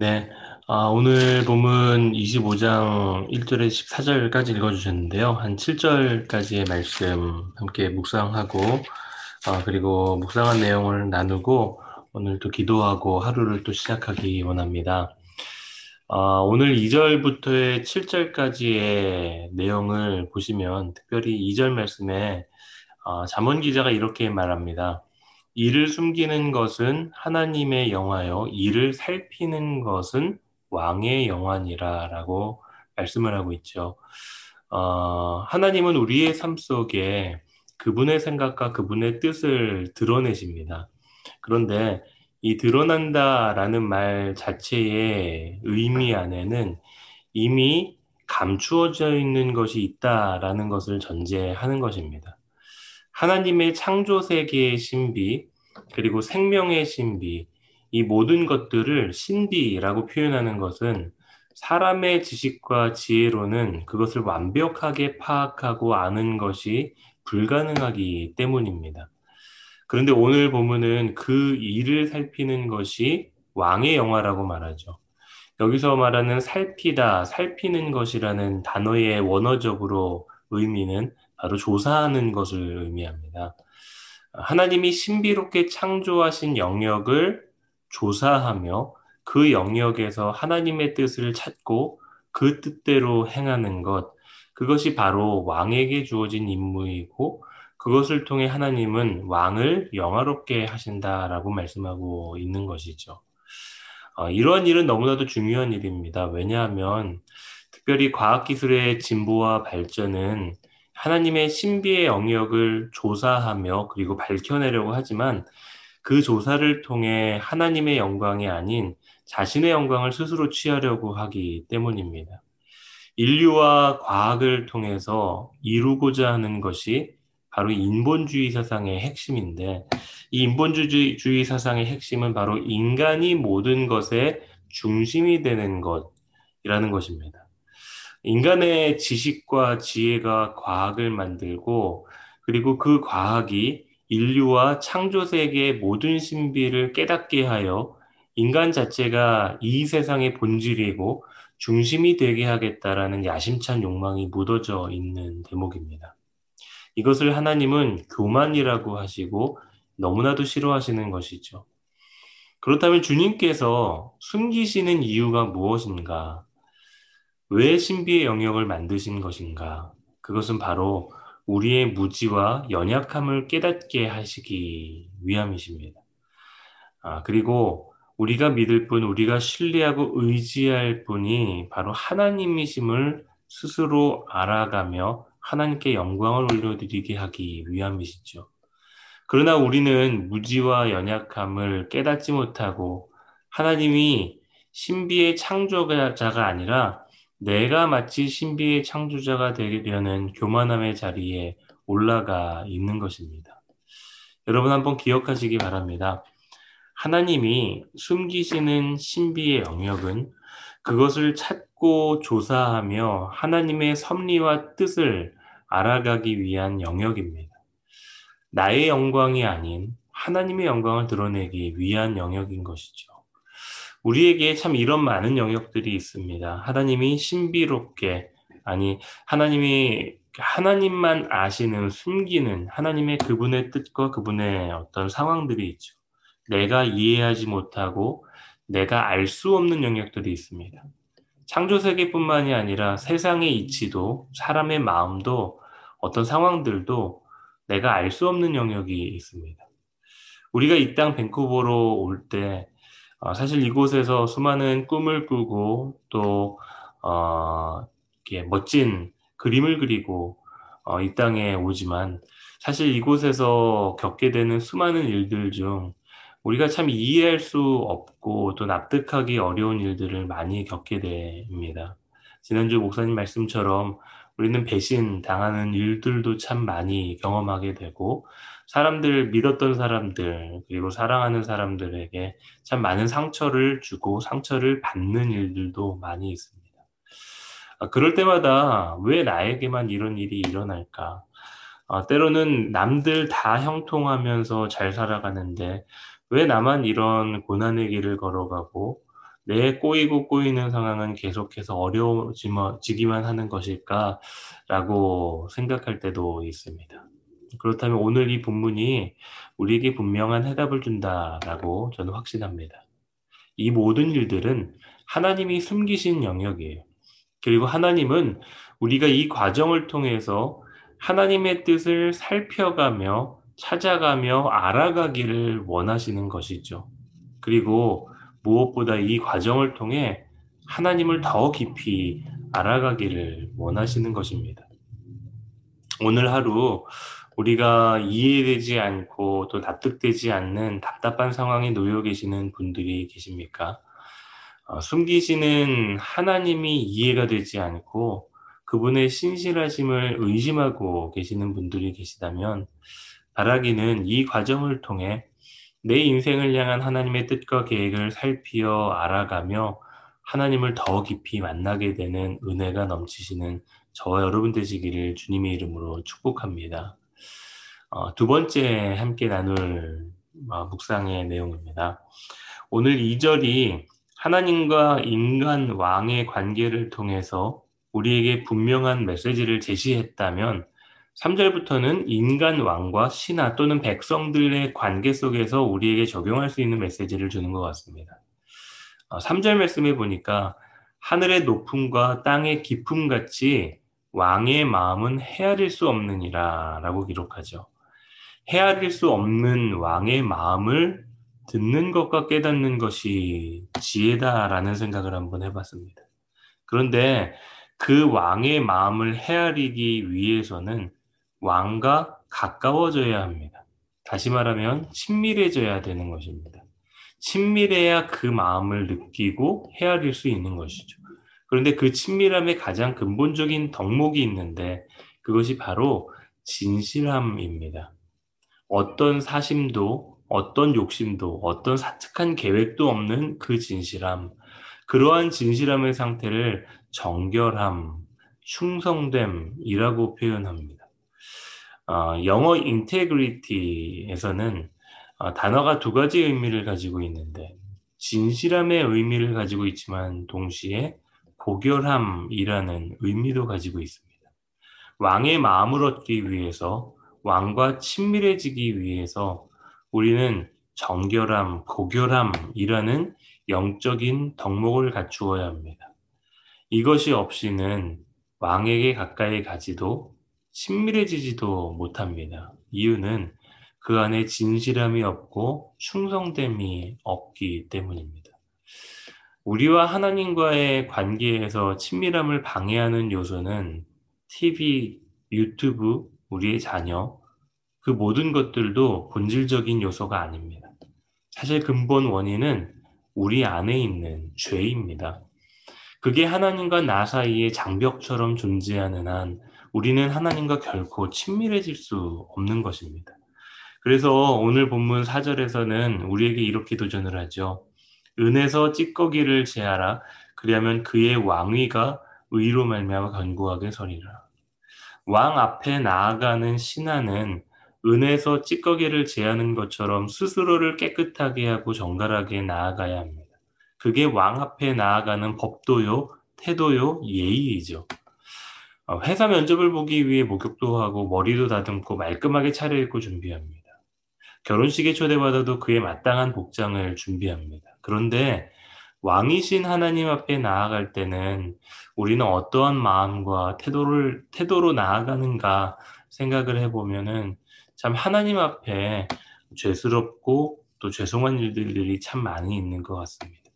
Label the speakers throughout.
Speaker 1: 네. 아, 오늘 본문 25장 1절에 14절까지 읽어주셨는데요. 한 7절까지의 말씀 함께 묵상하고, 아, 그리고 묵상한 내용을 나누고, 오늘 또 기도하고 하루를 또 시작하기 원합니다. 아, 오늘 2절부터의 7절까지의 내용을 보시면, 특별히 2절 말씀에 아, 잠언 기자가 이렇게 말합니다. 이를 숨기는 것은 하나님의 영화요, 이를 살피는 것은 왕의 영화니라라고 말씀을 하고 있죠. 어, 하나님은 우리의 삶 속에 그분의 생각과 그분의 뜻을 드러내십니다. 그런데 이 드러난다라는 말 자체의 의미 안에는 이미 감추어져 있는 것이 있다라는 것을 전제하는 것입니다. 하나님의 창조 세계의 신비, 그리고 생명의 신비, 이 모든 것들을 신비라고 표현하는 것은 사람의 지식과 지혜로는 그것을 완벽하게 파악하고 아는 것이 불가능하기 때문입니다. 그런데 오늘 보면은 그 일을 살피는 것이 왕의 영화라고 말하죠. 여기서 말하는 살피다, 살피는 것이라는 단어의 원어적으로 의미는 바로 조사하는 것을 의미합니다. 하나님이 신비롭게 창조하신 영역을 조사하며 그 영역에서 하나님의 뜻을 찾고 그 뜻대로 행하는 것, 그것이 바로 왕에게 주어진 임무이고 그것을 통해 하나님은 왕을 영화롭게 하신다라고 말씀하고 있는 것이죠. 어, 이러한 일은 너무나도 중요한 일입니다. 왜냐하면 특별히 과학기술의 진보와 발전은 하나님의 신비의 영역을 조사하며 그리고 밝혀내려고 하지만 그 조사를 통해 하나님의 영광이 아닌 자신의 영광을 스스로 취하려고 하기 때문입니다. 인류와 과학을 통해서 이루고자 하는 것이 바로 인본주의 사상의 핵심인데 이 인본주의 사상의 핵심은 바로 인간이 모든 것의 중심이 되는 것이라는 것입니다. 인간의 지식과 지혜가 과학을 만들고 그리고 그 과학이 인류와 창조 세계의 모든 신비를 깨닫게 하여 인간 자체가 이 세상의 본질이고 중심이 되게 하겠다라는 야심찬 욕망이 묻어져 있는 대목입니다. 이것을 하나님은 교만이라고 하시고 너무나도 싫어하시는 것이죠. 그렇다면 주님께서 숨기시는 이유가 무엇인가? 왜 신비의 영역을 만드신 것인가? 그것은 바로 우리의 무지와 연약함을 깨닫게 하시기 위함이십니다. 아, 그리고 우리가 믿을 분, 우리가 신뢰하고 의지할 분이 바로 하나님이심을 스스로 알아가며 하나님께 영광을 올려드리게 하기 위함이시죠. 그러나 우리는 무지와 연약함을 깨닫지 못하고 하나님이 신비의 창조자가 아니라 내가 마치 신비의 창조자가 되려는 교만함의 자리에 올라가 있는 것입니다. 여러분 한번 기억하시기 바랍니다. 하나님이 숨기시는 신비의 영역은 그것을 찾고 조사하며 하나님의 섭리와 뜻을 알아가기 위한 영역입니다. 나의 영광이 아닌 하나님의 영광을 드러내기 위한 영역인 것이죠. 우리에게 참 이런 많은 영역들이 있습니다. 하나님이 신비롭게, 아니, 하나님이 하나님만 아시는 숨기는 하나님의 그분의 뜻과 그분의 어떤 상황들이 있죠. 내가 이해하지 못하고 내가 알 수 없는 영역들이 있습니다. 창조 세계뿐만이 아니라 세상의 이치도 사람의 마음도 어떤 상황들도 내가 알 수 없는 영역이 있습니다. 우리가 이 땅 밴쿠버로 올 때 어, 사실 이곳에서 수많은 꿈을 꾸고 또 어, 이렇게 멋진 그림을 그리고 어, 이 땅에 오지만 사실 이곳에서 겪게 되는 수많은 일들 중 우리가 참 이해할 수 없고 또 납득하기 어려운 일들을 많이 겪게 됩니다. 지난주 목사님 말씀처럼 우리는 배신 당하는 일들도 참 많이 경험하게 되고 사람들 믿었던 사람들 그리고 사랑하는 사람들에게 참 많은 상처를 주고 상처를 받는 일들도 많이 있습니다. 아, 그럴 때마다 왜 나에게만 이런 일이 일어날까? 아, 때로는 남들 다 형통하면서 잘 살아가는데 왜 나만 이런 고난의 길을 걸어가고 내 꼬이고 꼬이는 상황은 계속해서 어려워지기만 하는 것일까라고 생각할 때도 있습니다. 그렇다면 오늘 이 본문이 우리에게 분명한 해답을 준다라고 저는 확신합니다. 이 모든 일들은 하나님이 숨기신 영역이에요. 그리고 하나님은 우리가 이 과정을 통해서 하나님의 뜻을 살펴가며 찾아가며 알아가기를 원하시는 것이죠. 그리고 무엇보다 이 과정을 통해 하나님을 더 깊이 알아가기를 원하시는 것입니다. 오늘 하루 우리가 이해되지 않고 또 납득되지 않는 답답한 상황에 놓여 계시는 분들이 계십니까? 어, 숨기시는 하나님이 이해가 되지 않고 그분의 신실하심을 의심하고 계시는 분들이 계시다면 바라기는 이 과정을 통해 내 인생을 향한 하나님의 뜻과 계획을 살피어 알아가며 하나님을 더 깊이 만나게 되는 은혜가 넘치시는 저와 여러분 되시기를 주님의 이름으로 축복합니다. 어, 두 번째 함께 나눌 어, 묵상의 내용입니다. 오늘 2절이 하나님과 인간 왕의 관계를 통해서 우리에게 분명한 메시지를 제시했다면 3절부터는 인간 왕과 신하 또는 백성들의 관계 속에서 우리에게 적용할 수 있는 메시지를 주는 것 같습니다. 3절 어, 말씀에 보니까 하늘의 높음과 땅의 깊음 같이 왕의 마음은 헤아릴 수 없느니라 라고 기록하죠. 헤아릴 수 없는 왕의 마음을 듣는 것과 깨닫는 것이 지혜다라는 생각을 한번 해봤습니다. 그런데 그 왕의 마음을 헤아리기 위해서는 왕과 가까워져야 합니다. 다시 말하면 친밀해져야 되는 것입니다. 친밀해야 그 마음을 느끼고 헤아릴 수 있는 것이죠. 그런데 그 친밀함의 가장 근본적인 덕목이 있는데 그것이 바로 진실함입니다. 어떤 사심도, 어떤 욕심도, 어떤 사측한 계획도 없는 그 진실함. 그러한 진실함의 상태를 정결함, 충성됨이라고 표현합니다. 어, 영어 인테그리티에서는 어, 단어가 두 가지 의미를 가지고 있는데 진실함의 의미를 가지고 있지만 동시에 고결함이라는 의미도 가지고 있습니다. 왕의 마음을 얻기 위해서 왕과 친밀해지기 위해서 우리는 정결함, 고결함이라는 영적인 덕목을 갖추어야 합니다. 이것이 없이는 왕에게 가까이 가지도 친밀해지지도 못합니다. 이유는 그 안에 진실함이 없고 충성됨이 없기 때문입니다. 우리와 하나님과의 관계에서 친밀함을 방해하는 요소는 TV, 유튜브, 우리의 자녀, 그 모든 것들도 본질적인 요소가 아닙니다. 사실 근본 원인은 우리 안에 있는 죄입니다. 그게 하나님과 나 사이의 장벽처럼 존재하는 한 우리는 하나님과 결코 친밀해질 수 없는 것입니다. 그래서 오늘 본문 4절에서는 우리에게 이렇게 도전을 하죠. 은에서 찌꺼기를 제하라. 그리하면 그의 왕위가 의로 말미암아 견고하게 서리라. 왕 앞에 나아가는 신하는 은에서 찌꺼기를 제하는 것처럼 스스로를 깨끗하게 하고 정갈하게 나아가야 합니다. 그게 왕 앞에 나아가는 법도요, 태도요, 예의이죠. 어, 회사 면접을 보기 위해 목욕도 하고 머리도 다듬고 말끔하게 차려입고 준비합니다. 결혼식에 초대받아도 그에 마땅한 복장을 준비합니다. 그런데 왕이신 하나님 앞에 나아갈 때는 우리는 어떠한 마음과 태도를, 태도로 나아가는가 생각을 해보면은 참 하나님 앞에 죄스럽고 또 죄송한 일들이 참 많이 있는 것 같습니다.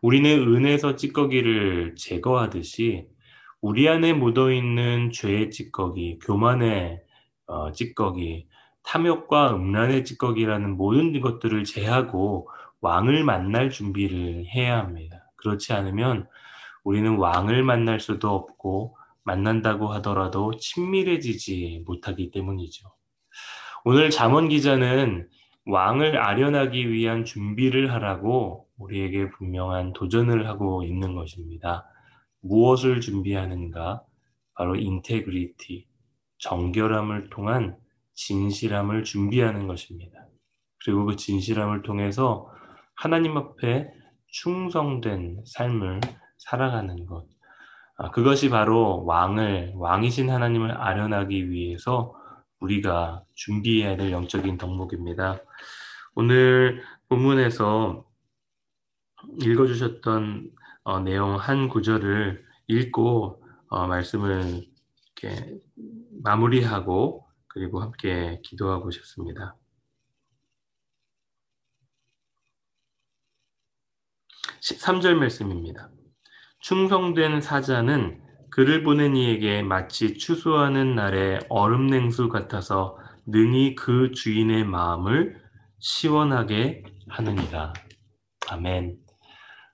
Speaker 1: 우리는 은에서 찌꺼기를 제거하듯이 우리 안에 묻어 있는 죄의 찌꺼기, 교만의 어, 찌꺼기, 탐욕과 음란의 찌꺼기라는 모든 것들을 제하고 왕을 만날 준비를 해야 합니다. 그렇지 않으면 우리는 왕을 만날 수도 없고 만난다고 하더라도 친밀해지지 못하기 때문이죠. 오늘 잠언 기자는 왕을 아련하기 위한 준비를 하라고 우리에게 분명한 도전을 하고 있는 것입니다. 무엇을 준비하는가? 바로 인테그리티, 정결함을 통한 진실함을 준비하는 것입니다. 그리고 그 진실함을 통해서 하나님 앞에 충성된 삶을 살아가는 것. 아, 그것이 바로 왕을, 왕이신 하나님을 아련하기 위해서 우리가 준비해야 될 영적인 덕목입니다. 오늘 본문에서 읽어주셨던 어, 내용 한 구절을 읽고 어, 말씀을 이렇게 마무리하고 그리고 함께 기도하고 싶습니다. 13절 말씀입니다. 충성된 사자는 그를 보낸 이에게 마치 추수하는 날의 얼음 냉수 같아서 능히 그 주인의 마음을 시원하게 하느니라. 아멘.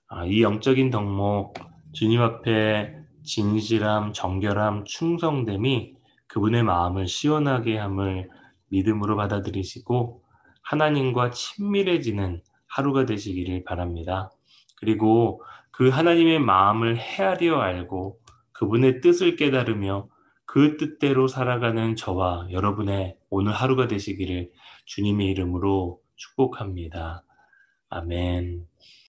Speaker 1: 아, 이 영적인 덕목, 주님 앞에 진실함, 정결함, 충성됨이 그분의 마음을 시원하게 함을 믿음으로 받아들이시고 하나님과 친밀해지는 하루가 되시기를 바랍니다. 그리고 그 하나님의 마음을 헤아려 알고 그분의 뜻을 깨달으며 그 뜻대로 살아가는 저와 여러분의 오늘 하루가 되시기를 주님의 이름으로 축복합니다. 아멘.